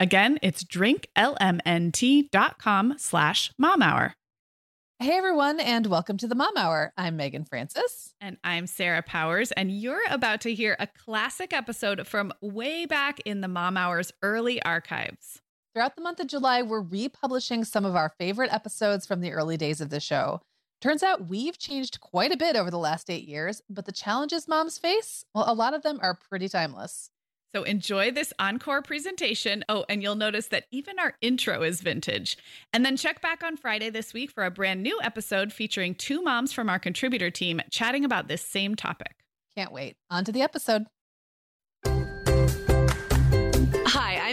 Again, it's drinklmnt.com slash mom hour. Hey everyone, and welcome to the Mom Hour. I'm Meagan Francis. And I'm Sarah Powers, and you're about to hear a classic episode from way back in the Mom Hour's early archives. Throughout the month of July, we're republishing some of our favorite episodes from the early days of the show. Turns out we've changed quite a bit over the last eight years, but the challenges moms face, well, a lot of them are pretty timeless. So enjoy this encore presentation. Oh, and you'll notice that even our intro is vintage. And then check back on Friday this week for a brand new episode featuring two moms from our contributor team chatting about this same topic. Can't wait. On to the episode.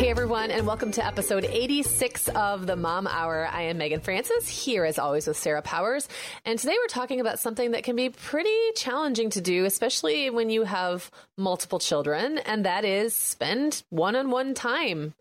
Hey everyone, and welcome to episode 86 of the Mom Hour. I am Meagan Francis, here as always with Sarah Powers. And today we're talking about something that can be pretty challenging to do, especially when you have multiple children, and that is spend one on one time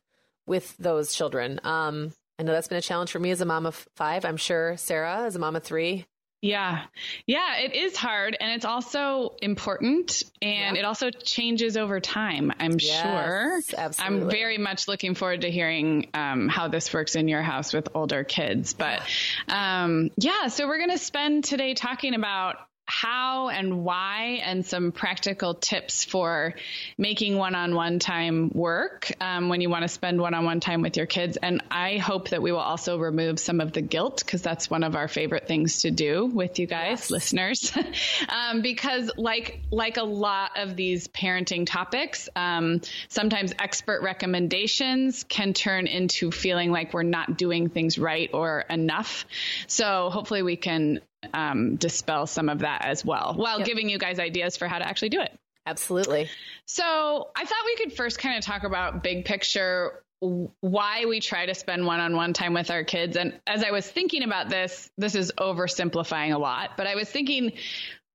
with those children. Um, I know that's been a challenge for me as a mom of five. I'm sure Sarah, as a mom of three, yeah. Yeah, it is hard and it's also important and yeah. it also changes over time, I'm yes, sure. Absolutely. I'm very much looking forward to hearing um, how this works in your house with older kids. But um, yeah, so we're going to spend today talking about how and why and some practical tips for making one-on-one time work um, when you want to spend one-on-one time with your kids. And i hope that we will also remove some of the guilt because that's one of our favorite things to do with you guys yes. listeners. Um, because like like a lot of these parenting topics um, sometimes expert recommendations can turn into feeling like we're not doing things right or enough. So hopefully we can um, dispel some of that as well while yep. giving you guys ideas for how to actually do it. Absolutely. So I thought we could first kind of talk about big picture why we try to spend one-on-one time with our kids and as i was thinking about this this is oversimplifying a lot but i was thinking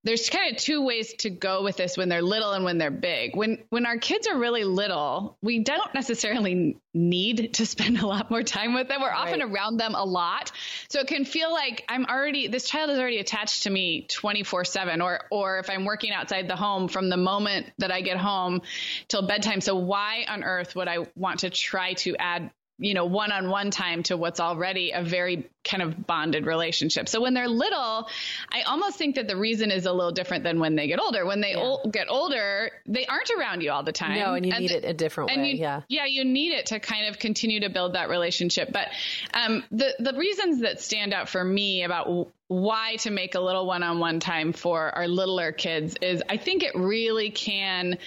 there's kind of two ways to go with this when they're little and when they're big. When when our kids are really little, we don't necessarily need to spend a lot more time with them. We're often around them a lot. So it can feel like I'm already this child is already attached to me 24/7 or or if I'm working outside the home from the moment that I get home till bedtime. So why on earth would I want to try to add you know, one on one time to what's already a very kind of bonded relationship. So when they're little, I almost think that the reason is a little different than when they get older. When they yeah. ol- get older, they aren't around you all the time. No, and you and need it a different way. You, yeah. Yeah, you need it to kind of continue to build that relationship. But um, the, the reasons that stand out for me about w- why to make a little one on one time for our littler kids is I think it really can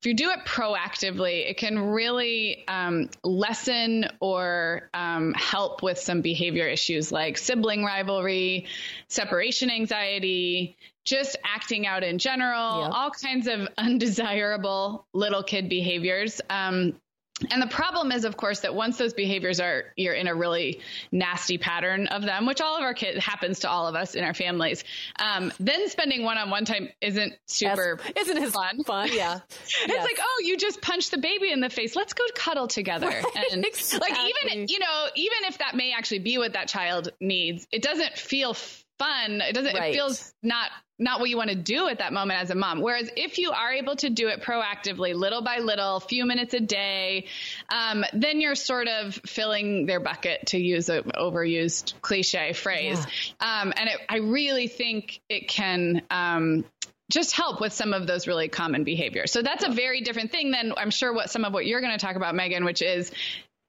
if you do it proactively, it can really um, lessen or um, help with some behavior issues like sibling rivalry, separation anxiety, just acting out in general, yep. all kinds of undesirable little kid behaviors. Um, and the problem is, of course, that once those behaviors are, you're in a really nasty pattern of them, which all of our kids happens to all of us in our families. Um, then spending one-on-one time isn't super, yes. isn't as fun. Fun, yeah. it's yes. like, oh, you just punched the baby in the face. Let's go cuddle together. Right, and exactly. like, even you know, even if that may actually be what that child needs, it doesn't feel fun. It doesn't. Right. It feels not not what you want to do at that moment as a mom. Whereas if you are able to do it proactively, little by little, few minutes a day, um, then you're sort of filling their bucket, to use an overused cliche phrase. Yeah. Um, and it, I really think it can. Um, just help with some of those really common behaviors. So that's a very different thing than I'm sure what some of what you're going to talk about, Meagan, which is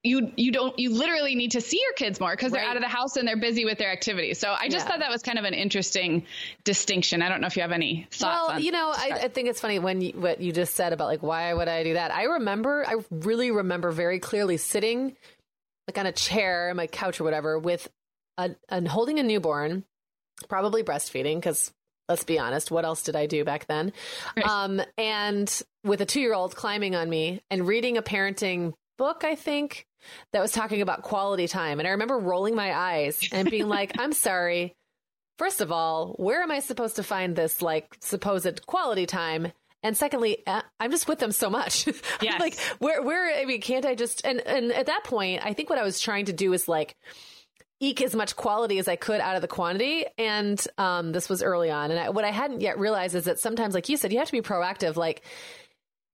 you you don't you literally need to see your kids more because they're out of the house and they're busy with their activities. So I just yeah. thought that was kind of an interesting distinction. I don't know if you have any thoughts. Well, you know, I, I, think it's funny when you, what you just said about like why would I do that. I remember, I really remember very clearly sitting like on a chair, my couch or whatever, with a, and holding a newborn, probably breastfeeding because let's be honest, what else did I do back then? Right. Um, and with a two year old climbing on me and reading a parenting book, I think, that was talking about quality time. And I remember rolling my eyes and being like, I'm sorry. First of all, where am I supposed to find this like supposed quality time? And secondly, uh, I'm just with them so much. Yes. like where where I mean, can't I just and and at that point, I think what I was trying to do is like eke as much quality as I could out of the quantity. And um, this was early on. And I, what I hadn't yet realized is that sometimes, like you said, you have to be proactive. Like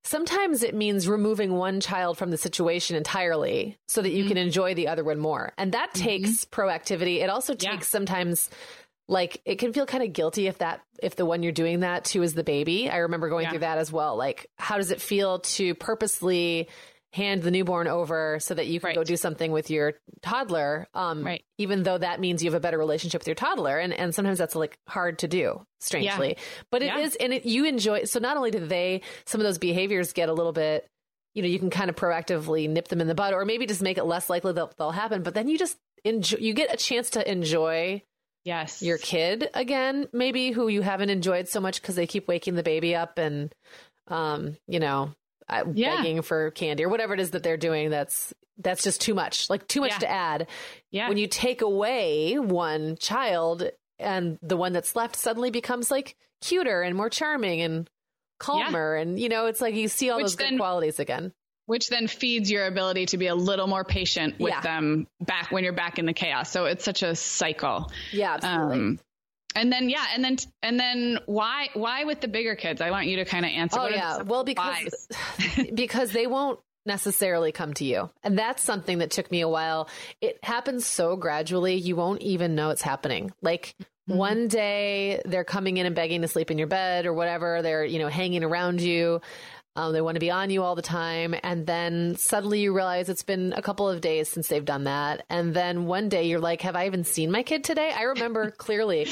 Sometimes it means removing one child from the situation entirely so that you mm-hmm. can enjoy the other one more. And that mm-hmm. takes proactivity. It also takes yeah. sometimes like it can feel kind of guilty if that if the one you're doing that to is the baby. I remember going yeah. through that as well. Like how does it feel to purposely hand the newborn over so that you can right. go do something with your toddler. Um, right. Even though that means you have a better relationship with your toddler, and and sometimes that's like hard to do, strangely. Yeah. But it yeah. is, and it, you enjoy. So not only do they some of those behaviors get a little bit, you know, you can kind of proactively nip them in the bud, or maybe just make it less likely that they'll happen. But then you just enjoy. You get a chance to enjoy. Yes. Your kid again, maybe who you haven't enjoyed so much because they keep waking the baby up and um, you know, yeah. begging for candy or whatever it is that they're doing that's that's just too much like too much yeah. to add. Yeah. When you take away one child and the one that's left suddenly becomes like cuter and more charming and calmer yeah. and you know it's like you see all which those then, good qualities again. Which then feeds your ability to be a little more patient with them back when you're back in the chaos. So it's such a cycle. Yeah absolutely. Um, and then yeah, and then and then why why with the bigger kids? I want you to kind of answer. Oh yeah, well because because they won't necessarily come to you. And that's something that took me a while. It happens so gradually, you won't even know it's happening. Like mm-hmm. one day they're coming in and begging to sleep in your bed or whatever. They're, you know, hanging around you. Um, they want to be on you all the time. And then suddenly you realize it's been a couple of days since they've done that. And then one day you're like, have I even seen my kid today? I remember clearly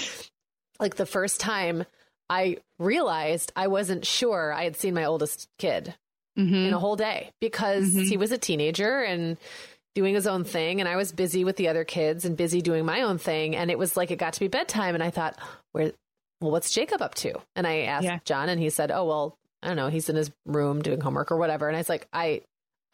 like the first time I realized I wasn't sure I had seen my oldest kid mm-hmm. in a whole day because mm-hmm. he was a teenager and doing his own thing and I was busy with the other kids and busy doing my own thing and it was like it got to be bedtime and I thought where well what's Jacob up to and I asked yeah. John and he said oh well I don't know he's in his room doing homework or whatever and I was like I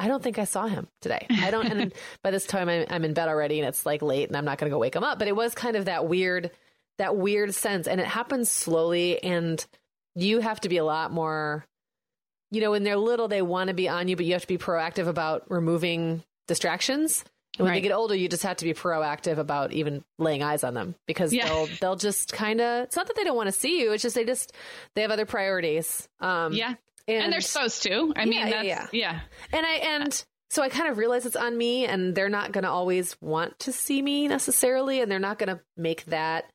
I don't think I saw him today. I don't and by this time I'm, I'm in bed already and it's like late and I'm not going to go wake him up but it was kind of that weird that weird sense. And it happens slowly and you have to be a lot more you know when they're little they want to be on you but you have to be proactive about removing distractions. And when right. they get older you just have to be proactive about even laying eyes on them because yeah. they'll they'll just kind of it's not that they don't want to see you it's just they just they have other priorities. Um yeah. And, and they're supposed to. I mean yeah, yeah yeah. and i and so I kind of realize it's on me, and they're not going to always want to see me necessarily, and they're not going to make that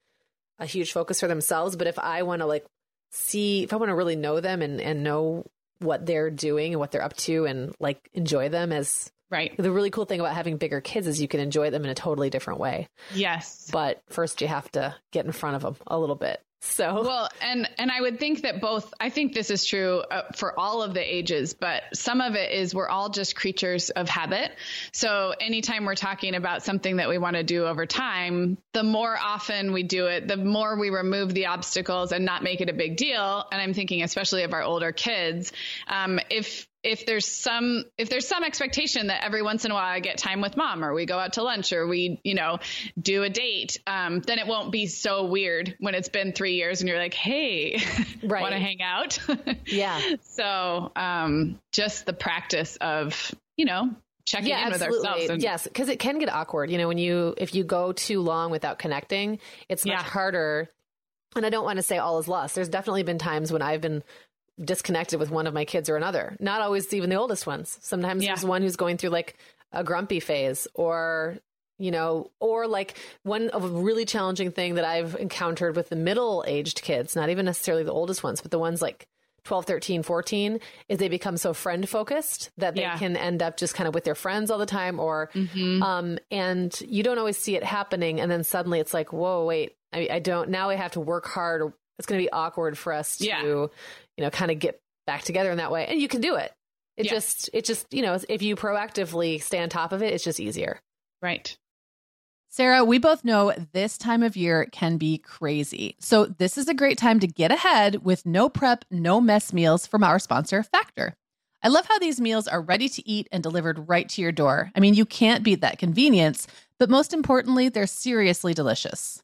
a huge focus for themselves. But if I want to like see, if I want to really know them and, and know what they're doing and what they're up to and like enjoy them as right. The really cool thing about having bigger kids is you can enjoy them in a totally different way. Yes. But first you have to get in front of them a little bit. So well, and and I would think that both. I think this is true uh, for all of the ages, but some of it is we're all just creatures of habit. So anytime we're talking about something that we want to do over time, the more often we do it, the more we remove the obstacles and not make it a big deal. And I'm thinking especially of our older kids. Um, if if there's some if there's some expectation that every once in a while I get time with mom or we go out to lunch or we you know do a date, um, then it won't be so weird when it's been three years and you're like, hey, right. want to hang out? yeah. So um, just the practice of you know checking yeah, in absolutely. with ourselves. And- yes, because it can get awkward. You know, when you if you go too long without connecting, it's much yeah. harder. And I don't want to say all is lost. There's definitely been times when I've been disconnected with one of my kids or another. Not always even the oldest ones. Sometimes yeah. there's one who's going through like a grumpy phase or you know, or like one of a really challenging thing that I've encountered with the middle aged kids, not even necessarily the oldest ones, but the ones like 12, 13, 14, is they become so friend focused that they yeah. can end up just kind of with their friends all the time or, mm-hmm. um, and you don't always see it happening. And then suddenly it's like, whoa, wait, I, I don't, now I have to work hard. It's going to be awkward for us to, yeah you know, kind of get back together in that way. And you can do it. It yeah. just, it just, you know, if you proactively stay on top of it, it's just easier. Right. Sarah, we both know this time of year can be crazy. So, this is a great time to get ahead with no prep, no mess meals from our sponsor, Factor. I love how these meals are ready to eat and delivered right to your door. I mean, you can't beat that convenience, but most importantly, they're seriously delicious.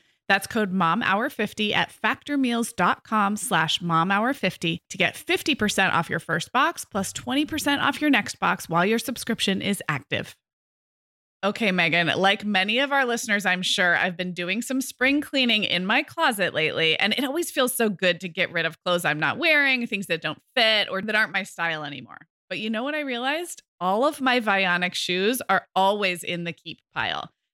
That's code MOMHOUR50 at factormeals.com slash MOMHOUR50 to get 50% off your first box plus 20% off your next box while your subscription is active. Okay, Meagan, like many of our listeners, I'm sure I've been doing some spring cleaning in my closet lately, and it always feels so good to get rid of clothes I'm not wearing, things that don't fit or that aren't my style anymore. But you know what I realized? All of my Vionic shoes are always in the keep pile.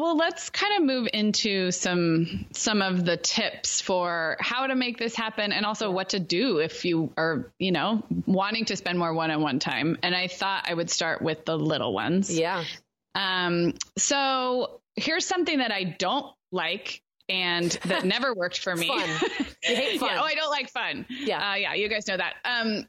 Well, let's kind of move into some some of the tips for how to make this happen and also what to do if you are, you know, wanting to spend more one-on-one time. And I thought I would start with the little ones. Yeah. Um so here's something that I don't like and that never worked for me. fun. You hate fun. yeah, oh, I don't like fun. Yeah. Uh, yeah, you guys know that. Um,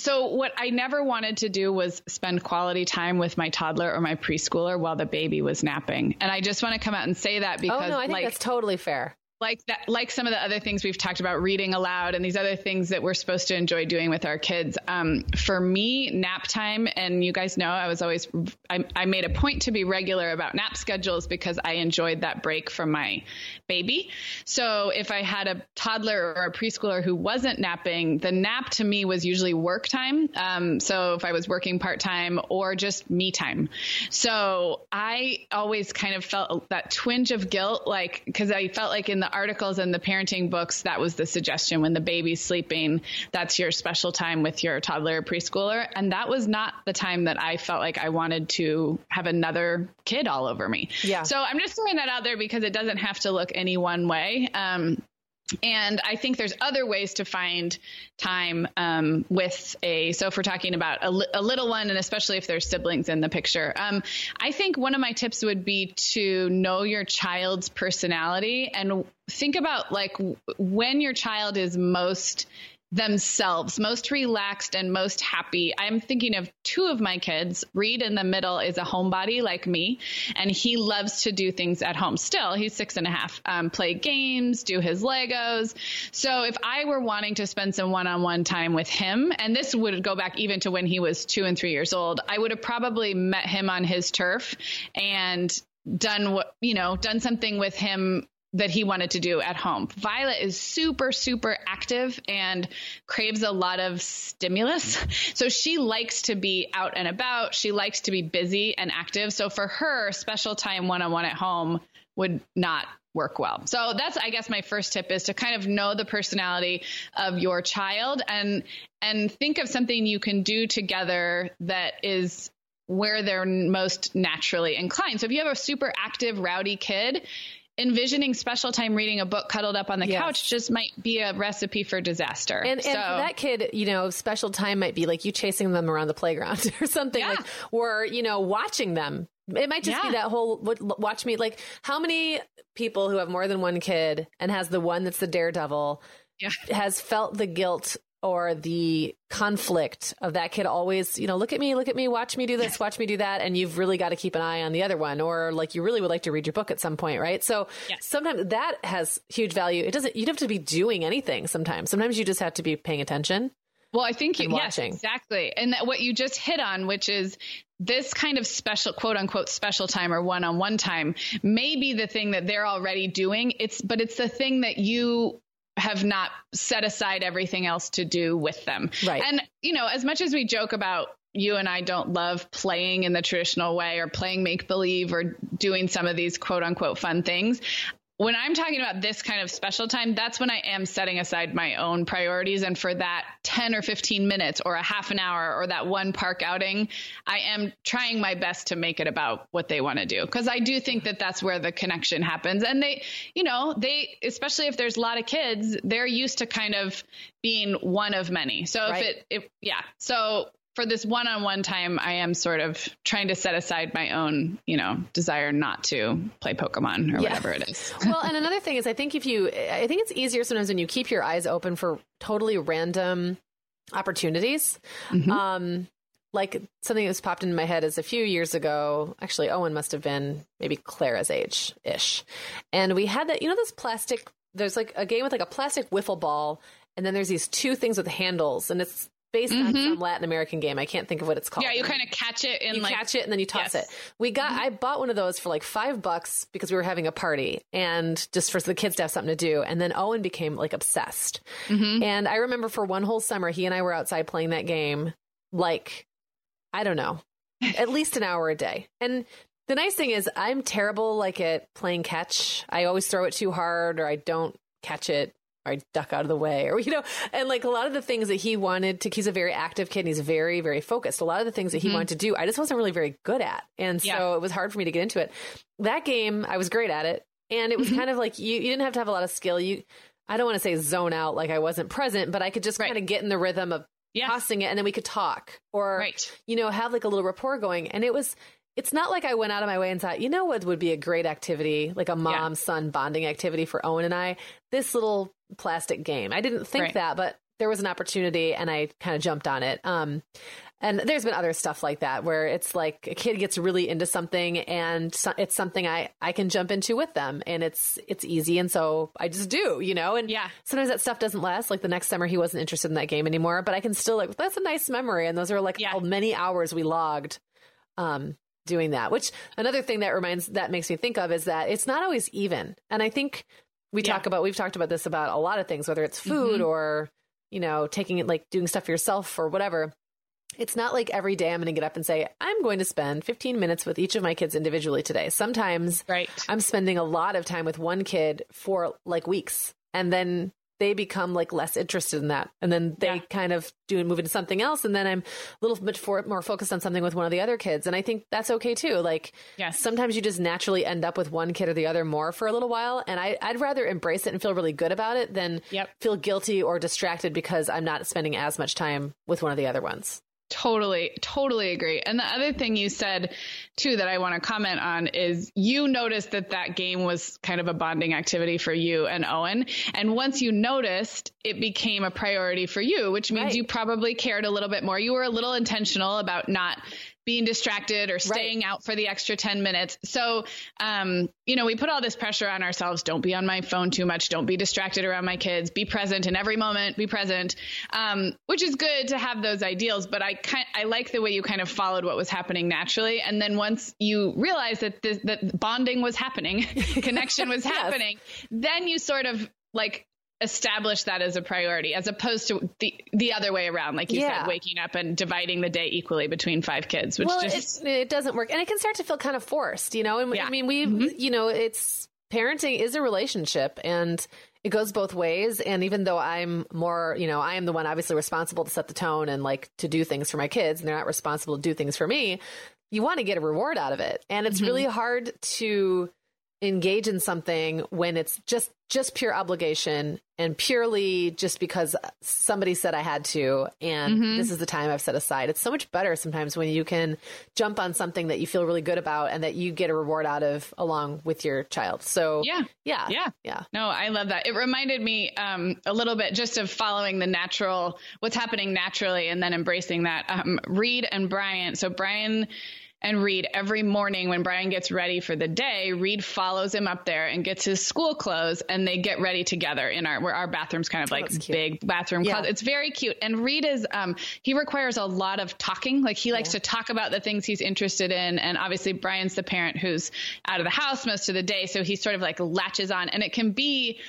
so what I never wanted to do was spend quality time with my toddler or my preschooler while the baby was napping. And I just want to come out and say that because oh, no, I think like, that's totally fair like that like some of the other things we've talked about reading aloud and these other things that we're supposed to enjoy doing with our kids. Um, for me nap time and you guys know i was always I, I, made a point to be regular about nap schedules because i enjoyed that break from my baby. So if i had a toddler or a preschooler who wasn't napping the nap to me was usually work time. Um, so if i was working part-time or just me time. So i always kind of felt that twinge of guilt like because i felt like in the the articles and the parenting books, that was the suggestion when the baby's sleeping, that's your special time with your toddler or preschooler. And that was not the time that I felt like I wanted to have another kid all over me. Yeah. So I'm just throwing that out there because it doesn't have to look any one way. Um, and I think there's other ways to find time um, with a. So if we're talking about a, li- a, little one, and especially if there's siblings in the picture, um, I think one of my tips would be to know your child's personality and think about like when your child is most themselves, most relaxed and most happy. I'm thinking of two of my kids. Reed in the middle is a homebody like me, and he loves to do things at home still. He's six and a half, um, play games, do his Legos. So if I were wanting to spend some one on one time with him, and this would go back even to when he was two and three years old, I would have probably met him on his turf and done what you know done something with him that he wanted to do at home. Violet is super, super active and craves a lot of stimulus. So she likes to be out and about. She likes to be busy and active. So for her, special time one on one at home would not work well. So that's I guess my first tip is to kind of know the personality of your child and and think of something you can do together that is where they're most naturally inclined. So if you have a super active rowdy kid, envisioning special time reading a book cuddled up on the yes. couch just might be a recipe for disaster. And, so, and, for that kid, you know, special time might be like you chasing them around the playground or something yeah. like, or, you know, watching them. It might just yeah. be that whole watch me. Like, how many people who have more than one kid and has the one that's the daredevil yeah. has felt the guilt or the conflict of that kid always, you know, look at me, look at me, watch me do this, watch me do that. And you've really got to keep an eye on the other one, or like you really would like to read your book at some point, right? So yes. sometimes that has huge value. It doesn't, you don't have to be doing anything sometimes. Sometimes you just have to be paying attention. Well, I think you, yes, exactly. And that what you just hit on, which is this kind of special quote unquote special time or one on one time may be the thing that they're already doing. It's, but it's the thing that you have not set aside everything else to do with them. Right. And, you know, as much as we joke about you and I don't love playing in the traditional way or playing make believe or doing some of these quote unquote fun things when I'm talking about this kind of special time, that's when I am setting aside my own priorities. And for that 10 or 15 minutes or a half an hour or that one park outing, I am trying my best to make it about what they want to do. Cause I do think that that's where the connection happens. And they, you know, they, especially if there's a lot of kids, they're used to kind of being one of many. So if it, if, yeah. So for this one-on-one time, I am sort of trying to set aside my own, you know, desire not to play Pokemon or yeah. whatever it is. well, and another thing is, I think if you, I think it's easier sometimes when you keep your eyes open for totally random opportunities. Mm-hmm. Um, like something that's popped into my head is a few years ago. Actually, Owen must have been maybe Clara's age ish, and we had that. You know, this plastic. There's like a game with like a plastic wiffle ball, and then there's these two things with handles, and it's based mm-hmm. on some Latin American game. I can't think of what it's called. Yeah, you kind of catch it and you like, catch it and then you toss yes. it. We got mm-hmm. I bought one of those for like five bucks because we were having a party and just for the kids to have something to do. And then Owen became like obsessed. Mm-hmm. And I remember for one whole summer, he and I were outside playing that game like I don't know, at least an hour a day. And the nice thing is I'm terrible like at playing catch. I always throw it too hard or I don't catch it I duck out of the way or you know and like a lot of the things that he wanted to he's a very active kid and he's very very focused a lot of the things that he mm-hmm. wanted to do I just wasn't really very good at and so it was hard for me to get into it that game I was great at it and it was mm-hmm. kind of like you, you didn't have to have a lot of skill you I don't want to say zone out like I wasn't present but I could just right. kind of get in the rhythm of yeah. tossing it and then we could talk or right. you know have like a little rapport going and it was it's not like I went out of my way and thought, you know what would be a great activity, like a mom son bonding activity for Owen and I? This little plastic game. I didn't think right. that, but there was an opportunity and I kind of jumped on it. Um, and there's been other stuff like that where it's like a kid gets really into something and so, it's something I, I can jump into with them and it's it's easy and so I just do, you know. And yeah, sometimes that stuff doesn't last. Like the next summer, he wasn't interested in that game anymore, but I can still like that's a nice memory. And those are like yeah. many hours we logged um, doing that. Which another thing that reminds that makes me think of is that it's not always even. And I think we yeah. talk about we've talked about this about a lot of things, whether it's food mm-hmm. or you know taking it like doing stuff for yourself or whatever. It's not like every day I'm going to get up and say I'm going to spend 15 minutes with each of my kids individually today. Sometimes right. I'm spending a lot of time with one kid for like weeks and then they become like less interested in that. And then they Yeah. kind of do and move into something else. And then I'm a little bit for, more focused on something with one of the other kids. And I think that's okay too. Like Yes. sometimes you just naturally end up with one kid or the other more for a little while. And I, I'd rather embrace it and feel really good about it than Yep. feel guilty or distracted because I'm not spending as much time with one of the other ones. Totally, totally agree. And the other thing you said too that I want to comment on is you noticed that that game was kind of a bonding activity for you and Owen. And once you noticed, it became a priority for you, which means Right. you probably cared a little bit more. You were a little intentional about not being distracted or staying out for the extra 10 minutes. So, um, you know, we put all this pressure on ourselves. Don't be on my phone too much. Don't be distracted around my kids. Be present in every moment. Be present, um, which is good to have those ideals. But I kind, I like the way you kind of followed what was happening naturally. And then once you realized that this, that bonding was happening, connection was Yes. happening, then you sort of like establish that as a priority as opposed to the the other way around like you Yeah. said waking up and dividing the day equally between five kids which well, just it, it doesn't work, and it can start to feel kind of forced, you know. And Yeah. I mean, we, mm-hmm. you know, it's parenting is a relationship, and it goes both ways. And even though I'm more, you know, I am the one obviously responsible to set the tone and like to do things for my kids, and they're not responsible to do things for me. You want to get a reward out of it, and it's mm-hmm. really hard to engage in something when it's just just pure obligation and purely just because somebody said I had to and this is the time I've set aside. It's so much better sometimes when you can jump on something that you feel really good about and that you get a reward out of along with your child. So yeah yeah. yeah Yeah. no i love that it reminded me um, a little bit just of following the natural what's happening naturally and then embracing that um, reed and brian so brian and Reed every morning when Brian gets ready for the day, Reed follows him up there and gets his school clothes and they get ready together in our where our bathroom's kind of like that's big bathroom Yeah. closet. It's very cute. And Reed is um he requires a lot of talking. Like he likes to talk about the things he's interested in. And obviously Brian's the parent who's out of the house most of the day. So he sort of like latches on and it can be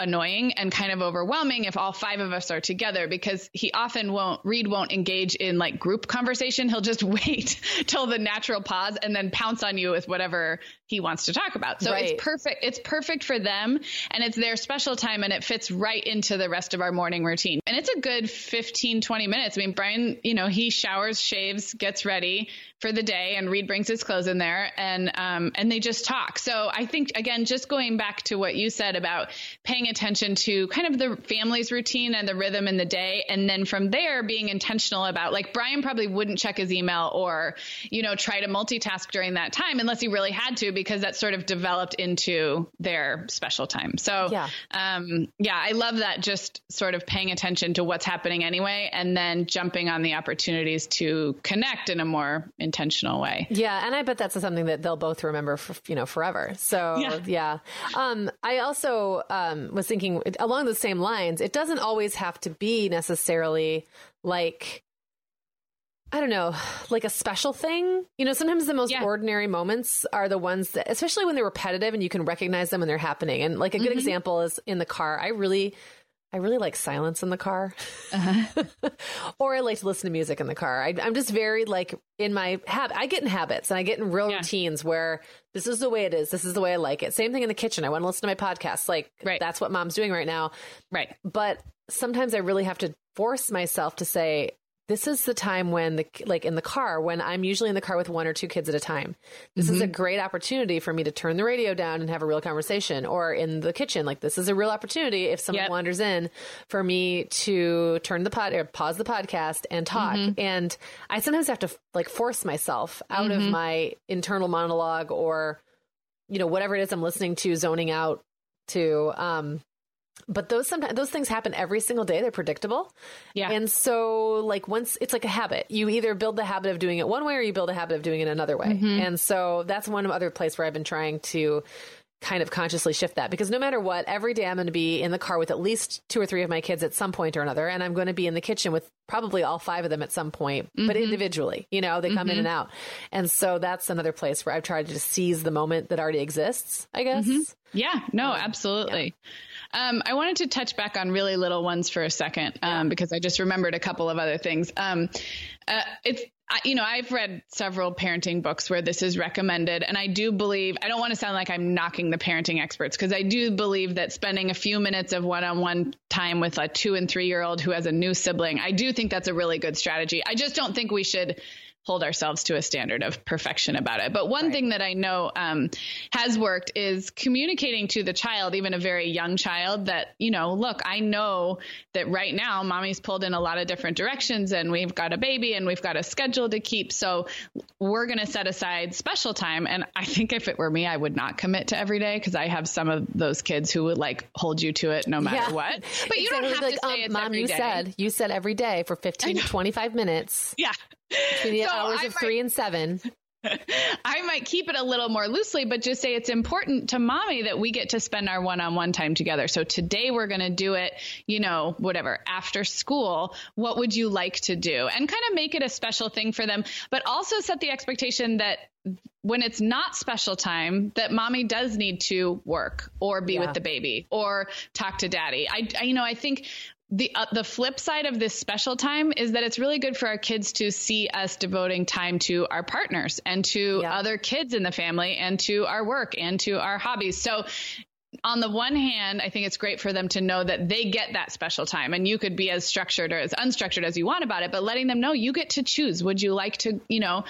annoying and kind of overwhelming if all five of us are together because he often won't Reed won't engage in like group conversation. He'll just wait till the natural pause and then pounce on you with whatever he wants to talk about. So Right. it's perfect. It's perfect for them and it's their special time and it fits right into the rest of our morning routine. And it's a good 15 20 minutes. I mean, Brian, you know, he showers, shaves, gets ready for the day and Reed brings his clothes in there and um and they just talk. So I think again just going back to what you said about paying attention to kind of the family's routine and the rhythm in the day and then from there being intentional about like Brian probably wouldn't check his email or you know try to multitask during that time unless he really had to because that sort of developed into their special time. So Yeah. um yeah, I love that just sort of paying attention to what's happening anyway and then jumping on the opportunities to connect in a more intentional way. Yeah, and I bet that's something that they'll both remember, for, you know, forever. So Yeah. yeah, Um, I also um, was thinking along the same lines. It doesn't always have to be necessarily like. I don't know, like a special thing. You know, sometimes the most Yeah. ordinary moments are the ones that, especially when they're repetitive and you can recognize them when they're happening. And like a good mm-hmm. example is in the car. I really, I really like silence in the car. Uh-huh. or I like to listen to music in the car. I, I'm just very like in my habit. I get in habits and I get in real Yeah. routines where this is the way it is. This is the way I like it. Same thing in the kitchen. I want to listen to my podcast. Like Right. that's what mom's doing right now. Right. But sometimes I really have to force myself to say, this is the time when the like in the car when I'm usually in the car with one or two kids at a time. This is a Mm-hmm. great opportunity for me to turn the radio down and have a real conversation or in the kitchen like this is a real opportunity if someone Yep. wanders in for me to turn the pod or pause the podcast and talk. Mm-hmm. And I sometimes have to like force myself out of Mm-hmm. my internal monologue or you know whatever it is I'm listening to zoning out to um but those sometimes those things happen every single day. They're predictable. Yeah. and so like once it's like a habit. You either build the habit of doing it one way or you build a habit of doing it another way. Mm-hmm. and so that's one other place where i've been trying to kind of consciously shift that. Because no matter what every day i'm going to be in the car with at least two or three of my kids at some point or another and i'm going to be in the kitchen with probably all five of them at some point but Mm-hmm. individually. You know they come in and out. And so that's another place where i've tried to just seize the moment that already exists i guess. Yeah, no, absolutely. Um, I wanted to touch back on really little ones for a second um, because I just remembered a couple of other things. Um, uh, it's I, you know, I've read several parenting books where this is recommended. And I do believe, I don't want to sound like I'm knocking the parenting experts because I do believe that spending a few minutes of one on one time with a two and three year old who has a new sibling, I do think that's a really good strategy. I just don't think we should hold ourselves to a standard of perfection about it. But one right. thing that I know um, has worked is communicating to the child, even a very young child, that, you know, look, I know that right now mommy's pulled in a lot of different directions and we've got a baby and we've got a schedule to keep. So we're going to set aside special time. And I think if it were me, I would not commit to every day because I have some of those kids who would like hold you to it no matter yeah. what. But you don't have like, to say um, it's Mom, you day. said, you said every day for 15 to 25 minutes. Yeah between the so hours I of might, three and seven. I might keep it a little more loosely, but just say it's important to mommy that we get to spend our one on one time together. So today we're going to do it, you know, whatever, after school. What would you like to do? And kind of make it a special thing for them, but also set the expectation that when it's not special time that mommy does need to work or be yeah. with the baby or talk to daddy I, I, you know i think the uh, the flip side of this special time is that it's really good for our kids to see us devoting time to our partners and to yeah. other kids in the family and to our work and to our hobbies. So on the one hand, I think it's great for them to know that they get that special time and you could be as structured or as unstructured as you want about it, but letting them know you get to choose. Would you like to, you know,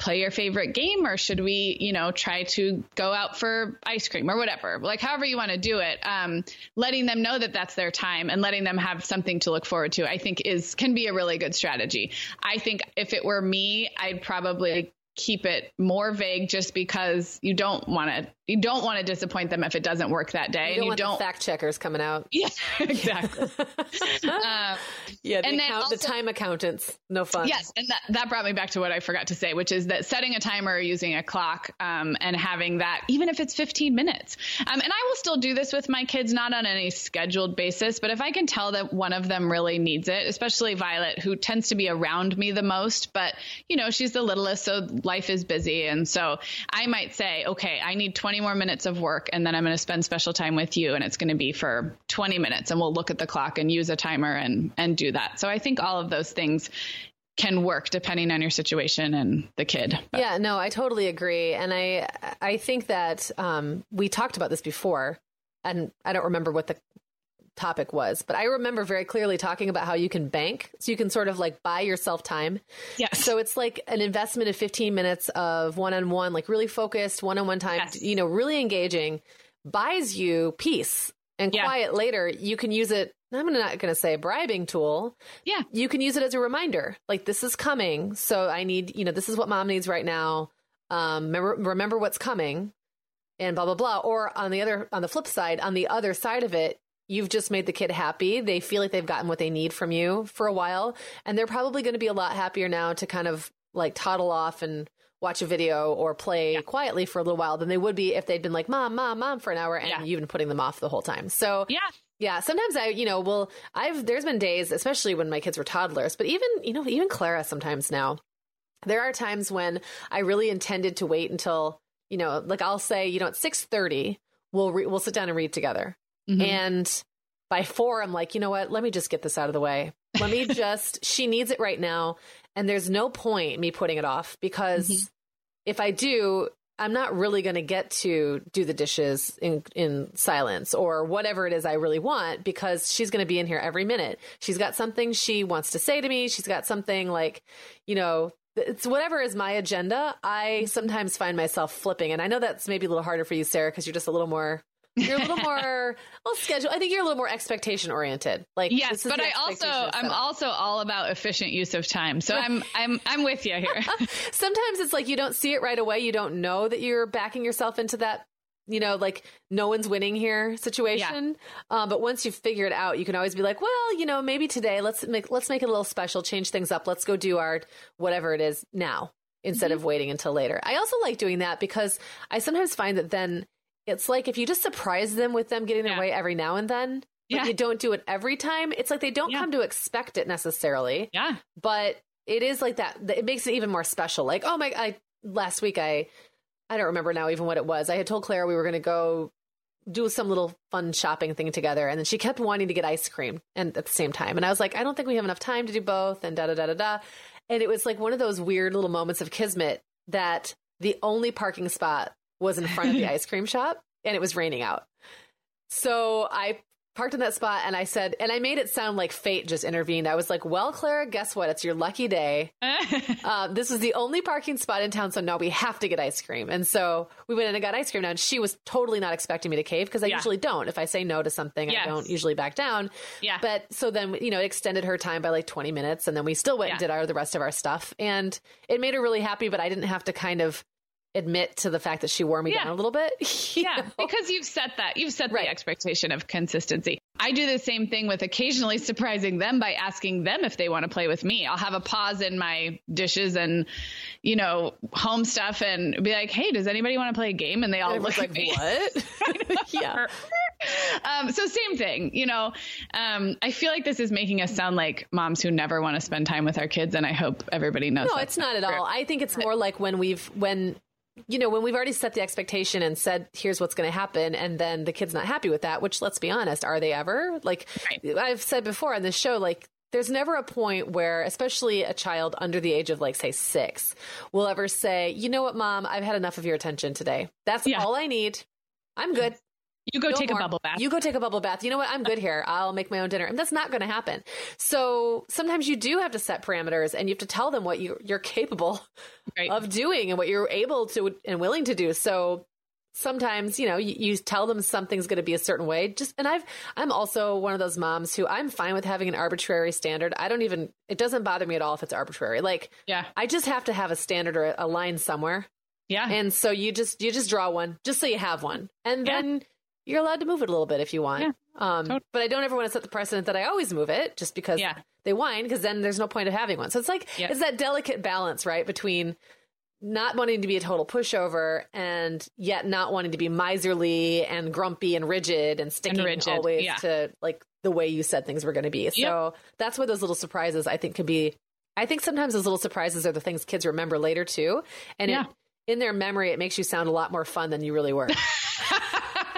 play your favorite game or should we you know try to go out for ice cream or whatever? Like however you want to do it um, letting them know that that's their time and letting them have something to look forward to i think is can be a really good strategy. I think if it were me i'd probably keep it more vague just because you don't want to you don't want to disappoint them if it doesn't work that day you don't and you don't fact checkers coming out. Yeah exactly. Uh, yeah the, and account, also, the time accountants no fun. Yes and that, that brought me back to what i forgot to say which is that setting a timer or using a clock um, and having that even if it's 15 minutes. Um, and i will still do this with my kids not on any scheduled basis but if i can tell that one of them really needs it especially violet who tends to be around me the most but you know she's the littlest so life is busy. And so I might say, okay, I need 20 more minutes of work and then I'm going to spend special time with you and it's going to be for 20 minutes and we'll look at the clock and use a timer and, and do that. So I think all of those things can work depending on your situation and the kid. But. Yeah, no, I totally agree. And I, I think that um, we talked about this before and I don't remember what the topic was, but I remember very clearly talking about how you can bank. So you can sort of like buy yourself time. Yeah. So it's like an investment of 15 minutes of one on one, like really focused one on one time, yes. you know, really engaging, buys you peace and yeah. quiet later. You can use it. I'm not going to say a bribing tool. Yeah. You can use it as a reminder. Like this is coming. So I need, you know, this is what mom needs right now. Um, remember, remember what's coming and blah, blah, blah. Or on the other, on the flip side, on the other side of it, you've just made the kid happy. They feel like they've gotten what they need from you for a while. And they're probably going to be a lot happier now to kind of like toddle off and watch a video or play yeah. quietly for a little while than they would be if they'd been like, mom, mom, mom for an hour and yeah. you've been putting them off the whole time. So, yeah. Yeah, sometimes I, you know, well, I've there's been days, especially when my kids were toddlers, but even, you know, even Clara sometimes now. There are times when I really intended to wait until, you know, like I'll say, you know, at 6:30, we'll re- we'll sit down and read together. Mm-hmm. And by four, I'm like, you know what? Let me just get this out of the way. Let me just, she needs it right now. And there's no point me putting it off because mm-hmm. if I do, I'm not really going to get to do the dishes in, in silence or whatever it is I really want because she's going to be in here every minute. She's got something she wants to say to me. She's got something like, you know, it's whatever is my agenda. I sometimes find myself flipping. And I know that's maybe a little harder for you, Sarah, because you're just a little more you're a little more well schedule. I think you're a little more expectation oriented. Like yes, but I also I'm also all about efficient use of time. So I'm I'm I'm with you here. Sometimes it's like you don't see it right away. You don't know that you're backing yourself into that you know, like no one's winning here situation. Yeah. Um, but once you figure it out, you can always be like, well, you know, maybe today let's make let's make it a little special, change things up. Let's go do our whatever it is now instead mm-hmm. of waiting until later. I also like doing that because I sometimes find that then it's like if you just surprise them with them getting their yeah. way every now and then, but yeah. you don't do it every time, it's like they don't yeah. come to expect it necessarily. Yeah. But it is like that. It makes it even more special. Like, oh my, I, last week I, I don't remember now even what it was. I had told Claire we were going to go do some little fun shopping thing together. And then she kept wanting to get ice cream and at the same time. And I was like, I don't think we have enough time to do both and da da da da da. And it was like one of those weird little moments of kismet that the only parking spot was in front of the ice cream shop and it was raining out. So I parked in that spot and I said, and I made it sound like fate just intervened. I was like, well, Clara, guess what? It's your lucky day. uh, this was the only parking spot in town. So now we have to get ice cream. And so we went in and got ice cream now. And she was totally not expecting me to cave because I Yeah. usually don't. If I say no to something, Yes. I don't usually back down. Yeah. But so then, you know, it extended her time by like 20 minutes. And then we still went and did our, the rest of our stuff. And it made her really happy, but I didn't have to kind of admit to the fact that she wore me Yeah. down a little bit. yeah, know? because you've set that you've set Right. the expectation of consistency. I do the same thing with occasionally surprising them by asking them if they want to play with me. I'll have a pause in my dishes and you know home stuff and be like, "Hey, does anybody want to play a game?" And they all And look at like, me. what? yeah. um, so same thing, you know. Um, I feel like this is making us sound like moms who never want to spend time with our kids, and I hope everybody knows. No, it's not at true. all. I think it's more like when we've when you know when we've already set the expectation and said here's what's going to happen and then the kid's not happy with that which let's be honest are they ever? Like Right. i've said before on this show like there's never a point where especially a child under the age of like say six will ever say you know what mom? I've had enough of your attention today. That's Yeah. all i need. I'm good You go no take more. a bubble bath. You go take a bubble bath. You know what? I'm good here. I'll make my own dinner. And that's not going to happen. So sometimes you do have to set parameters and you have to tell them what you, you're capable Right. of doing and what you're able to and willing to do. So sometimes, you know, you, you tell them something's going to be a certain way. Just, and I've, I'm also one of those moms who I'm fine with having an arbitrary standard. I don't even, it doesn't bother me at all if it's arbitrary. Like, yeah, I just have to have a standard or a line somewhere. yeah, And so you just you just draw one, just so you have one, and Yeah. then you're allowed to move it a little bit if you want. Yeah. Um, Tot- but I don't ever want to set the precedent that I always move it just because Yeah. they whine, because then there's no point of having one. So it's like Yeah. it's that delicate balance, right, between not wanting to be a total pushover and yet not wanting to be miserly and grumpy and rigid and sticking rigid, always yeah. to like the way you said things were going to be. So that's where those little surprises I think could be. I think sometimes those little surprises are the things kids remember later too, and Yeah. it, in their memory, it makes you sound a lot more fun than you really were.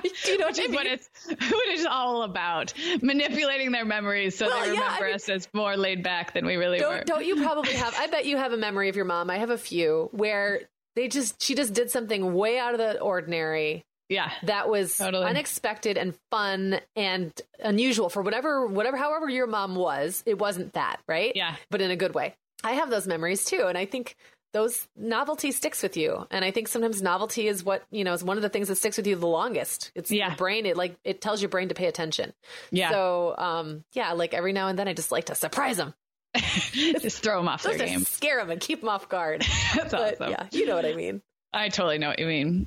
Do you know what Which I is what it's what it's all about. Manipulating their memories so Well, they yeah, I remember mean- us as more laid back than we really were. don't, don't you probably have? I bet you have a memory of your mom. I have a few where they just she just did something way out of the ordinary yeah. that was Totally. unexpected and fun and unusual for whatever whatever however your mom was. It wasn't that right? Yeah. but in a good way. I have those memories too, and I think those novelty sticks with you. And I think sometimes novelty is what you know is one of the things that sticks with you the longest. It's Yeah. your brain. It like it tells your brain to pay attention. Yeah. So um yeah, like every now and then I just like to surprise them, Just throw them off their game. scare them and keep them off guard. That's but awesome. yeah, you know what I mean. I totally know what you mean.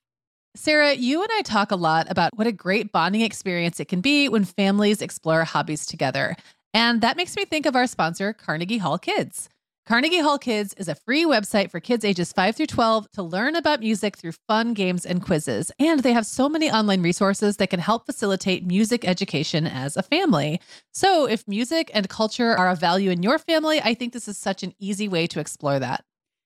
Sarah, you and I talk a lot about what a great bonding experience it can be when families explore hobbies together. And that makes me think of our sponsor, Carnegie Hall Kids. Carnegie Hall Kids is a free website for kids ages 5 through 12 to learn about music through fun games and quizzes. And they have so many online resources that can help facilitate music education as a family. So, if music and culture are a value in your family, I think this is such an easy way to explore that.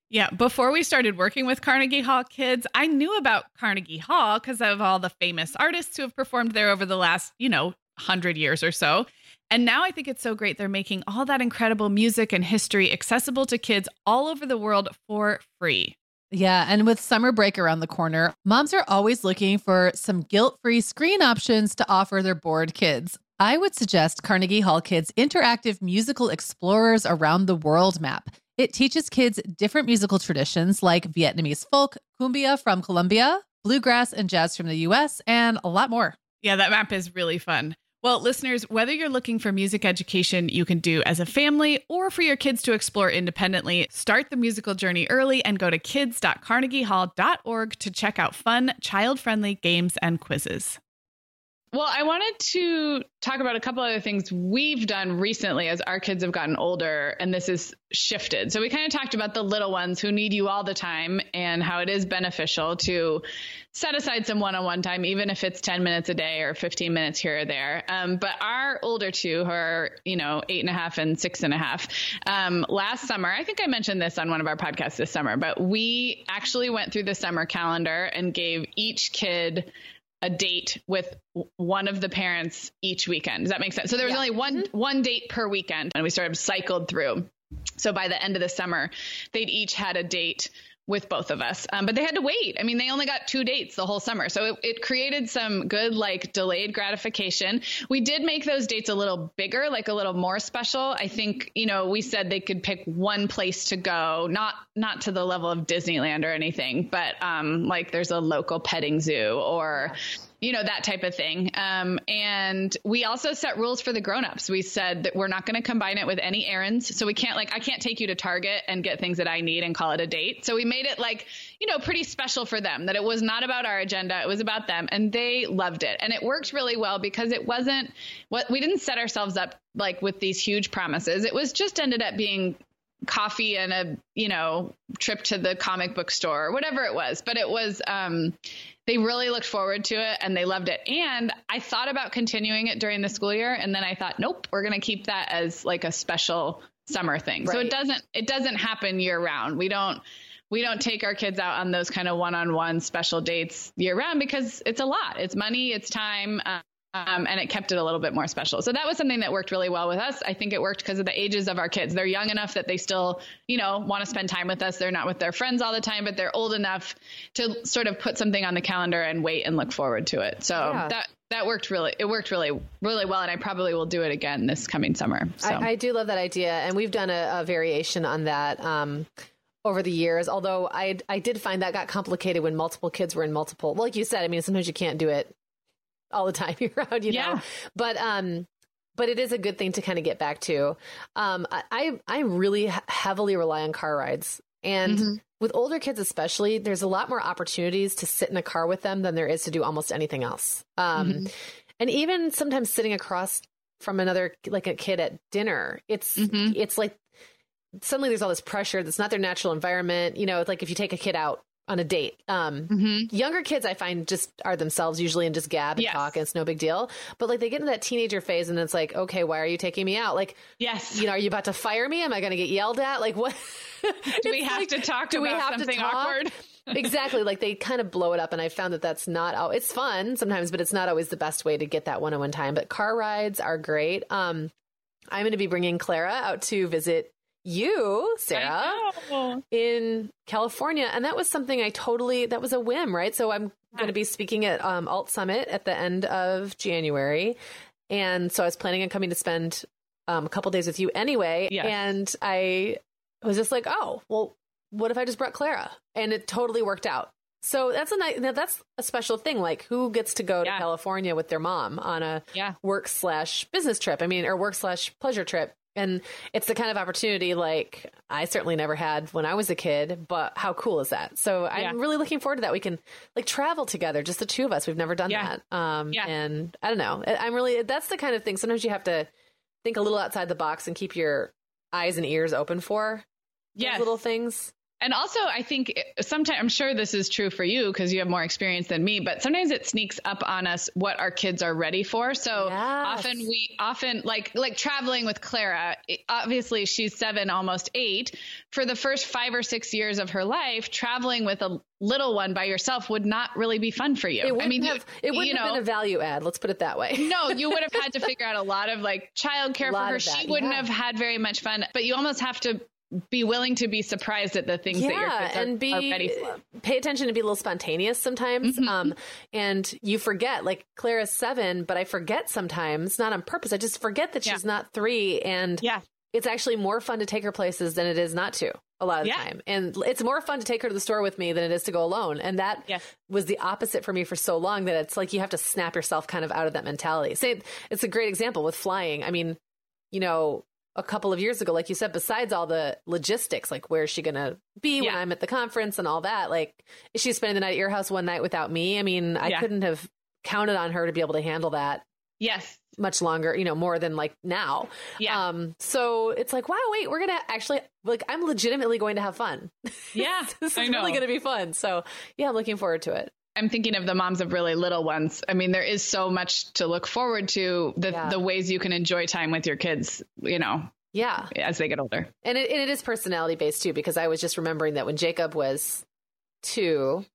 Yeah, before we started working with Carnegie Hall Kids, I knew about Carnegie Hall because of all the famous artists who have performed there over the last, you know, 100 years or so. And now I think it's so great they're making all that incredible music and history accessible to kids all over the world for free. Yeah, and with summer break around the corner, moms are always looking for some guilt free screen options to offer their bored kids. I would suggest Carnegie Hall Kids' interactive musical explorers around the world map. It teaches kids different musical traditions like Vietnamese folk, cumbia from Colombia, bluegrass and jazz from the US, and a lot more. Yeah, that map is really fun. Well, listeners, whether you're looking for music education you can do as a family or for your kids to explore independently, start the musical journey early and go to kids.carnegiehall.org to check out fun, child friendly games and quizzes. Well, I wanted to talk about a couple other things we've done recently as our kids have gotten older and this has shifted. So we kind of talked about the little ones who need you all the time and how it is beneficial to set aside some one-on-one time, even if it's 10 minutes a day or 15 minutes here or there. Um, but our older two who are, you know, eight and a half and six and a half, um, last summer, I think I mentioned this on one of our podcasts this summer, but we actually went through the summer calendar and gave each kid a date with one of the parents each weekend. Does that make sense? So there was yeah. only one mm-hmm. one date per weekend, and we sort of cycled through. So by the end of the summer, they'd each had a date with both of us. Um, but they had to wait. I mean, they only got two dates the whole summer. So it, it, created some good, like, delayed gratification. We did make those dates a little bigger, like a little more special. I think, you know, we said they could pick one place to go, not not to the level of Disneyland or anything, but um, like there's a local petting zoo or you know that type of thing. Um, and we also set rules for the grown-ups. We said that we're not going to combine it with any errands so we can't like i can't take you to target and get things that i need and call it a date. So we made it like you know pretty special for them that it was not about our agenda it was about them and they loved it. And it worked really well because it wasn't what we didn't set ourselves up like with these huge promises. It was just ended up being coffee and a you know trip to the comic book store or whatever it was but it was um they really looked forward to it and they loved it. And i thought about continuing it during the school year and then i thought nope we're going to keep that as like a special summer thing. Right. so it doesn't it doesn't happen year round. We don't we don't take our kids out on those kind of one-on-one special dates year round because it's a lot. It's money it's time um, and it kept it a little bit more special. So that was something that worked really well with us. I think it worked because of the ages of our kids. They're young enough that they still, you know, want to spend time with us. They're not with their friends all the time, but they're old enough to sort of put something on the calendar and wait and look forward to it. So yeah. that that worked really it worked really really well and i probably will do it again this coming summer so. I, I, do love that idea and we've done a, a variation on that um, over the years although i i did find that got complicated when multiple kids were in multiple well, like you said i mean sometimes you can't do it all the time year round, you yeah. know. But um but it is a good thing to kind of get back to. Um I I really heavily rely on car rides. And mm-hmm. with older kids especially, there's a lot more opportunities to sit in a car with them than there is to do almost anything else. Um mm-hmm. and even sometimes sitting across from another like a kid at dinner, it's mm-hmm. it's like suddenly there's all this pressure that's not their natural environment. You know, it's like if you take a kid out on a date. Um, mm-hmm. Younger kids, I find, just are themselves usually and just gab and yes. talk, and it's no big deal. But like they get into that teenager phase, and it's like, okay, why are you taking me out? Like, yes, you know, are you about to fire me? Am I going to get yelled at? Like, what? do we have like, to talk? Do we have to talk? awkward? exactly. Like they kind of blow it up, and I found that that's not. Oh, it's fun sometimes, but it's not always the best way to get that one-on-one time. But car rides are great. Um, I'm going to be bringing Clara out to visit you, Sarah, in California. And that was something I totally, that was a whim, right? So I'm going to be speaking at um, Alt Summit at the end of January. And so I was planning on coming to spend um, a couple days with you anyway. Yes. And I was just like, oh, well, what if I just brought Clara? And it totally worked out. So that's a nice, that's a special thing. Like who gets to go yeah. to California with their mom on a yeah. work slash business trip? I mean, or work slash pleasure trip and it's the kind of opportunity like I certainly never had when I was a kid, but how cool is that? So I'm yeah. really looking forward to that. We can like travel together, just the two of us. We've never done yeah. that. Um, yeah. and I don't know. I'm really, that's the kind of thing. Sometimes you have to think a little outside the box and keep your eyes and ears open for yes. little things And also, I think sometimes, I'm sure this is true for you because you have more experience than me, but sometimes it sneaks up on us what our kids are ready for. So Yes. often we, often like, like traveling with Clara, obviously she's seven, almost eight. For the first five or six years of her life, traveling with a little one by yourself would not really be fun for you. It wouldn't I mean, you- have, it wouldn't you have know, been a value add. Let's put it that way. no, you would have had to figure out a lot of like childcare for her. that, she wouldn't yeah. have had very much fun, but you almost have to be willing to be surprised at the things that your yeah, kids are, and be are ready for. pay attention to be a little spontaneous sometimes. Mhm. Um, and you forget, like Clara's seven, but I forget sometimes, not on purpose. I just forget that she's Yeah. not three, and Yeah. it's actually more fun to take her places than it is not to. A lot of the Yeah. time, and it's more fun to take her to the store with me than it is to go alone. And that Yeah. was the opposite for me for so long that it's like you have to snap yourself kind of out of that mentality. Say it's a great example with flying. I mean, you know, a couple of years ago, like you said, besides all the logistics, like where's she gonna be when I'm at the conference and all that, like is she spending the night at your house one night without me? I mean, I Yeah. couldn't have counted on her to be able to handle that Yes. much longer, you know, more than like now. Yeah. Um, so it's like, wow, wait, we're gonna actually like I'm legitimately going to have fun. Yeah. this is really gonna be fun. So yeah, I'm looking forward to it. I'm thinking of the moms of really little ones. I mean, there is so much to look forward to. The Yeah. the ways you can enjoy time with your kids, you know, Yeah. as they get older. And it, and it is personality based too, because I was just remembering that when Jacob was two,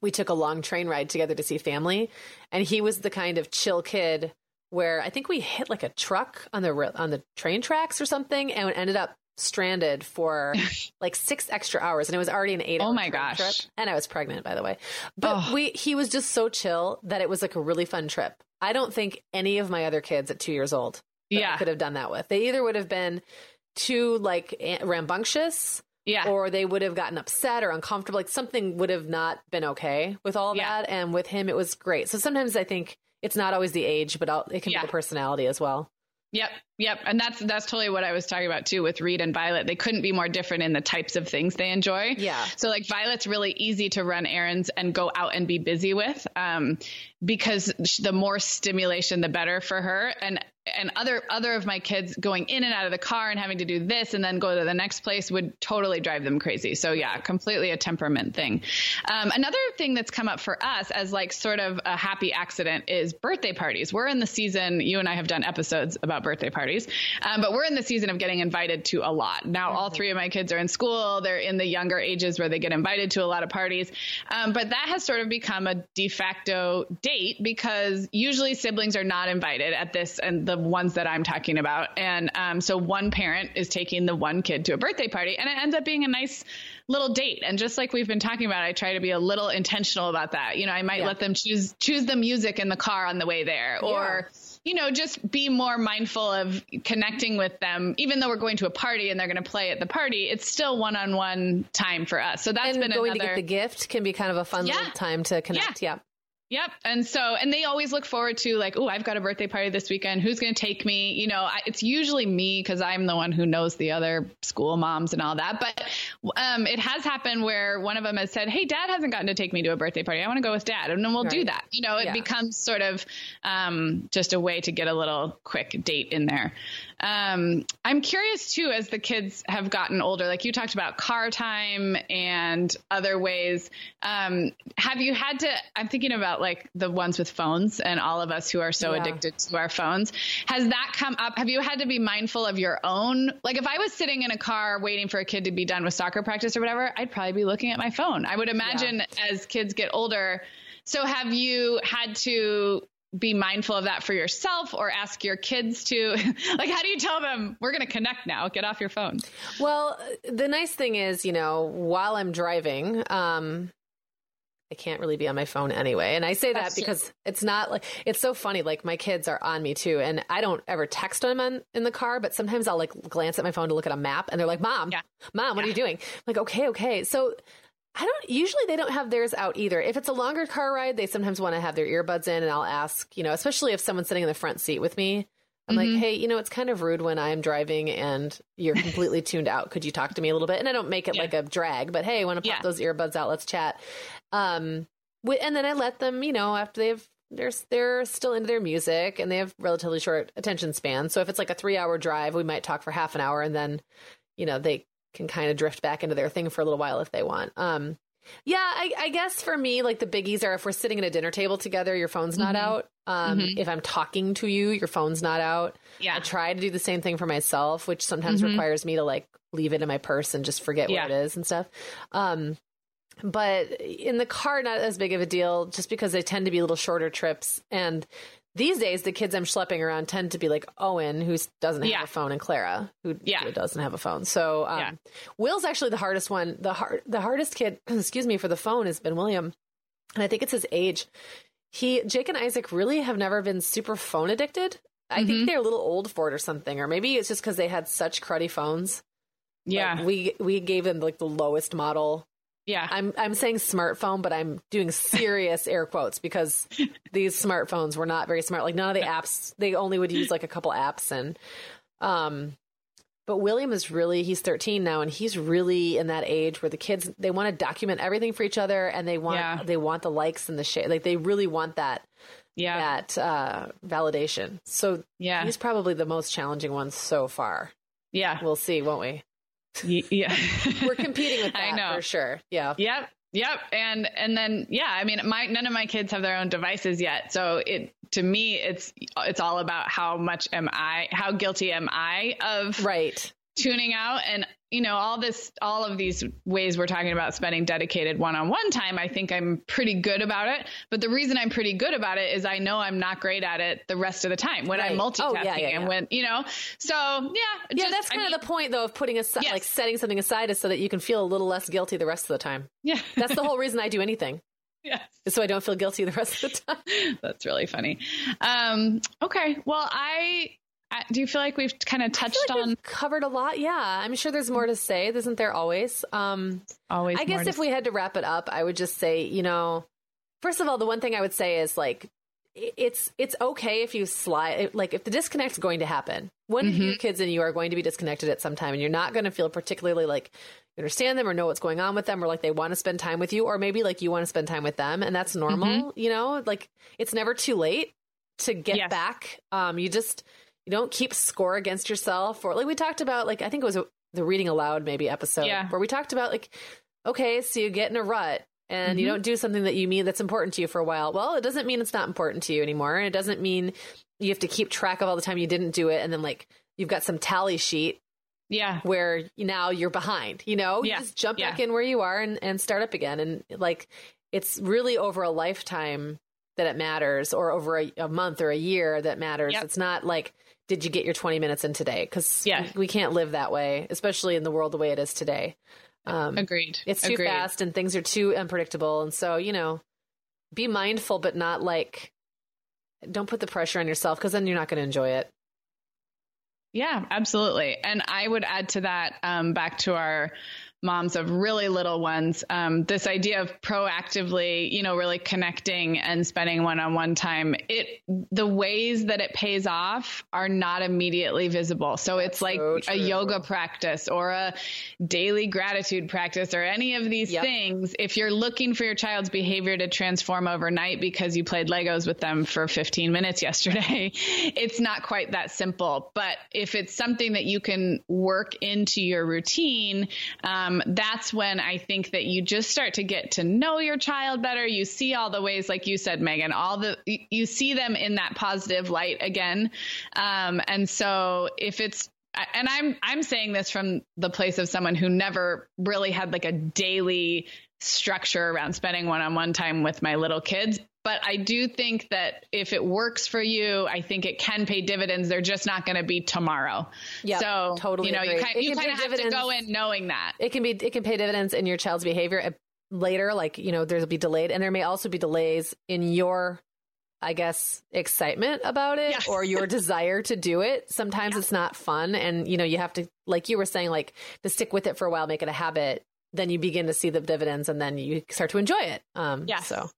we took a long train ride together to see family, and he was the kind of chill kid where I think we hit like a truck on the on the train tracks or something, and ended up stranded for like six extra hours, and it was already an eight. Oh my gosh. Trip, and I was pregnant, by the way. But Oh. we he was just so chill that it was like a really fun trip. I don't think any of my other kids at two years old I Yeah. could have done that with. They either would have been too like rambunctious Yeah. or they would have gotten upset or uncomfortable. Like something would have not been okay with all Yeah. that. And with him, it was great. So sometimes I think it's not always the age, but it can Yeah. be the personality as well. Yep, yep, and that's that's totally what I was talking about too with Reed and Violet. They couldn't be more different in the types of things they enjoy. Yeah. So like Violet's really easy to run errands and go out and be busy with, um, because the more stimulation, the better for her. And and other other of my kids going in and out of the car and having to do this and then go to the next place would totally drive them crazy. So yeah, completely a temperament thing. Um, another thing that's come up for us as like sort of a happy accident is birthday parties. We're in the season. You and I have done episodes about birthday parties, um, but we're in the season of getting invited to a lot. Now all three of my kids are in school. They're in the younger ages where they get invited to a lot of parties, um, but that has sort of become a de facto date because usually siblings are not invited at this and the ones that I'm talking about. And um, so one parent is taking the one kid to a birthday party, and it ends up being a nice little date. And just like we've been talking about, I try to be a little intentional about that. You know, I might Yeah. let them choose choose the music in the car on the way there, or you know, just be more mindful of connecting with them. Even though we're going to a party and they're going to play at the party, it's still one on one time for us. So that's and been going another. to get the gift can be kind of a fun Yeah. little time to connect. Yeah. Yep. And so, and they always look forward to like, oh, I've got a birthday party this weekend. Who's going to take me? You know, I, it's usually me because I'm the one who knows the other school moms and all that. But um, it has happened where one of them has said, hey, dad hasn't gotten to take me to a birthday party. I want to go with dad. And then we'll do that. You know, it Yeah. becomes sort of um, just a way to get a little quick date in there. Um, I'm curious too, as the kids have gotten older, like you talked about car time and other ways. Um, have you had to? I'm thinking about like the ones with phones and all of us who are so Yeah. addicted to our phones. Has that come up? Have you had to be mindful of your own? Like if I was sitting in a car waiting for a kid to be done with soccer practice or whatever, I'd probably be looking at my phone. I would imagine as kids get older. So have you had to be mindful of that for yourself or ask your kids to like how do you tell them we're going to connect now get off your phone Well, the nice thing is, you know, while I'm driving, um, I can't really be on my phone anyway. And I say that because it's not like it's so funny. Like my kids are on me too, and I don't ever text them on, in the car, but sometimes I'll like glance at my phone to look at a map, and they're like, "Mom, Yeah. mom, what are you doing?" I'm like, okay, okay. So I don't usually they don't have theirs out either. If it's a longer car ride, they sometimes want to have their earbuds in, and I'll ask, you know, especially if someone's sitting in the front seat with me. I'm Mhm. like, hey, you know, it's kind of rude when I'm driving and you're completely tuned out. Could you talk to me a little bit? And I don't make it Yeah. like a drag, but hey, want to pop Yeah. those earbuds out? Let's chat. Um, and then I let them, you know, after they've they're they're still into their music and they have relatively short attention spans. So if it's like a three hour drive, we might talk for half an hour and then, you know, they can kind of drift back into their thing for a little while if they want. Um, yeah, I, I guess for me, like the biggies are if we're sitting at a dinner table together, your phone's not Mhm. out. Um, Mhm. If I'm talking to you, your phone's not out. I Yeah. try to do the same thing for myself, which sometimes Mhm. requires me to like leave it in my purse and just forget Yeah. what it is and stuff. Um, but in the car, not as big of a deal, just because they tend to be little shorter trips. And these days, the kids I'm schlepping around tend to be like Owen, who doesn't have Yeah. a phone, and Clara, who Yeah. who doesn't have a phone. So um, Yeah. Will's actually the hardest one. The hard, the hardest kid, excuse me, for the phone has been William, and I think it's his age. He, Jake, and Isaac really have never been super phone addicted. I Mhm. think they're a little old for it or something, or maybe it's just because they had such cruddy phones. Yeah. Like, we we gave them like the lowest model. Yeah. I'm I'm saying smartphone, but I'm doing serious air quotes because these smartphones were not very smart. Like none of the apps, they only would use like a couple apps and um but William is really he's 13 now and he's really in that age where the kids they want to document everything for each other and they want Yeah. they want the likes and the share like they really want that yeah. that uh validation. So Yeah. he's probably the most challenging one so far. Yeah. We'll see, won't we? Yeah. We're competing with that I know. for sure. Yeah. Yep. Yep. And and then yeah, I mean my none of my kids have their own devices yet. So it to me it's it's all about how much am I how guilty am I of Right. Tuning out and you know all this all of these ways we're talking about spending dedicated one-on-one time i think i'm pretty good about it but the reason i'm pretty good about it is i know i'm not great at it the rest of the time when i'm Right. multitasking Oh, yeah, yeah, and when you know so yeah Yeah, just- that's I kind mean, of the point, though, of putting aside, Yes. like setting something aside, is so that you can feel a little less guilty the rest of the time. yeah That's the whole reason I do anything, yes is so I don't feel guilty the rest of the time. that's really funny um okay well i, I do you feel like we've kind of touched like on covered a lot. Yeah, I'm sure there's more to say. Isn't there always? Um, always I guess if we had to wrap it up, I would just say, you know, first of all, the one thing I would say is like, it's it's okay if you slide like if the disconnect's going to happen. One of Mm-hmm. your kids and you are going to be disconnected at some time, and you're not going to feel particularly like you understand them or know what's going on with them, or like they want to spend time with you, or maybe like you want to spend time with them, and that's normal. You know, like it's never too late to get Mm-hmm. Yes. back. Um, you just you don't keep score against yourself, or like we talked about, like I think it was the reading aloud maybe episode Yeah. where we talked about like okay, so you get in a rut and you Mhm. don't do something that you mean that's important to you for a while. Well, it doesn't mean it's not important to you anymore. And it doesn't mean you have to keep track of all the time you didn't do it and then like you've got some tally sheet yeah where now you're behind, you know? Yeah. You just jump Yeah. back in where you are and, and start up again. And like it's really over a lifetime that it matters or over a, a month or a year that matters. Yep. It's not like did you get your 20 minutes in today? Because Yeah. we, can't live that way, especially in the world the way it is today. Um, agreed it's too agreed. fast and things are too unpredictable. And so, you know, be mindful, but not like, don't put the pressure on yourself because then you're not going to enjoy it. Yeah, absolutely. And I would add to that, um, back to our moms of really little ones, um, this idea of proactively, you know, really connecting and spending one-on-one time. It the ways that it pays off are not immediately visible. So it's like so a yoga practice or a daily gratitude practice or any of these Yep. things. If you're looking for your child's behavior to transform overnight because you played Legos with them for 15 minutes yesterday, it's not quite that simple. But if it's something that you can work into your routine, um, that's when I think that you just start to get to know your child better. You see all the ways, like you said, Meagan, all the you- you see them in that positive light again. Um, and so if it's and I'm I'm saying this from the place of someone who never really had like a daily structure around spending one-on-one time with my little kids but I do think that if it works for you I think it can pay dividends they're just not going to be tomorrow Yep, so totally you know you agree. kind, It you kind of have to go in knowing that It can be, it can pay dividends in your child's behavior uh, later. Like, you know, there'll be delayed and there may also be delays in your, I guess, excitement about it Yes. or your desire to do it. Sometimes it's not fun. And, you know, you have to, like you were saying, like to stick with it for a while, make it a habit. Then you begin to see the dividends and then you start to enjoy it. Um, Yes. So,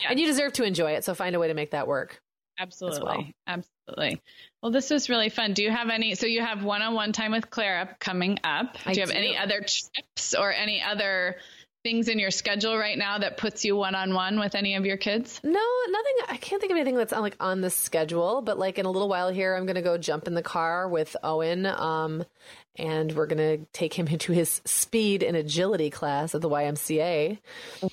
Yes. and you deserve to enjoy it. So find a way to make that work. Absolutely. well. Absolutely. Well, this was really fun. Do you have any? So you have one on one time with Clara coming up. I do you have do. any other tips or any other things in your schedule right now that puts you one on one with any of your kids? No, nothing. I can't think of anything that's on like on the schedule. But like in a little while here, I'm gonna go jump in the car with Owen, um, and we're gonna take him into his speed and agility class at the YMCA.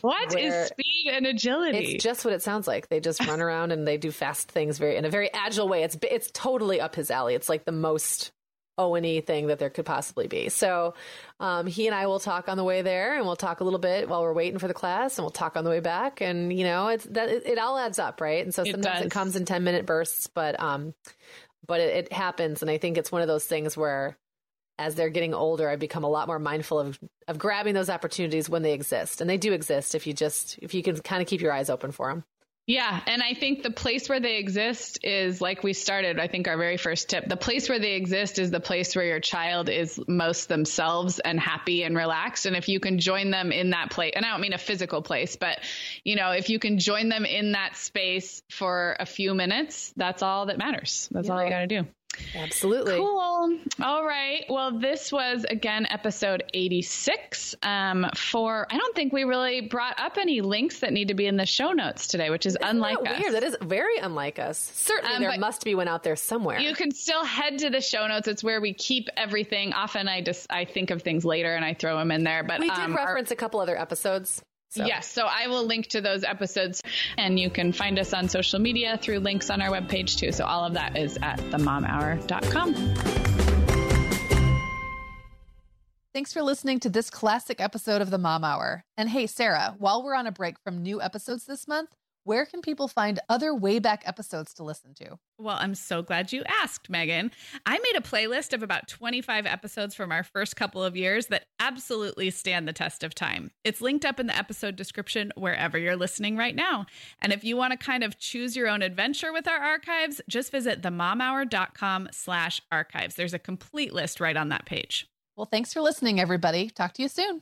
What is speed and agility? It's just what it sounds like. They just run around and they do fast things very in a very agile way. It's it's totally up his alley. It's like the most Owen thing that there could possibly be. So um, he and I will talk on the way there, and we'll talk a little bit while we're waiting for the class, and we'll talk on the way back. And you know, it's that it, it all adds up, right? And so sometimes it, it comes in ten minute bursts, but um, but it, it happens, and I think it's one of those things where as they're getting older, I become a lot more mindful of of grabbing those opportunities when they exist, and they do exist if you just if you can kind of keep your eyes open for them. Yeah. And I think the place where they exist is like we started, I think our very first tip. The place where they exist is the place where your child is most themselves and happy and relaxed. And if you can join them in that place, and I don't mean a physical place, but you know, if you can join them in that space for a few minutes, that's all that matters. That's yeah. all you got to do. Absolutely. Cool. All right. Well, this was again episode 86. Um, for I don't think we really brought up any links that need to be in the show notes today, which is Isn't unlike that us. Weird. That is very unlike us. Certainly, um, there must be one out there somewhere. You can still head to the show notes. It's where we keep everything. Often, I just I think of things later and I throw them in there. But we did um, reference our, a couple other episodes. So. Yes, so I will link to those episodes and you can find us on social media through links on our webpage too. So all of that is at themomhour.com. Thanks for listening to this classic episode of the Mom Hour. And hey, Sarah, while we're on a break from new episodes this month, where can people find other way back episodes to listen to? Well, I'm so glad you asked, Meagan. I made a playlist of about 25 episodes from our first couple of years that absolutely stand the test of time. It's linked up in the episode description wherever you're listening right now. And if you want to kind of choose your own adventure with our archives, just visit themomhour.com slash archives. There's a complete list right on that page. Well, thanks for listening, everybody. Talk to you soon.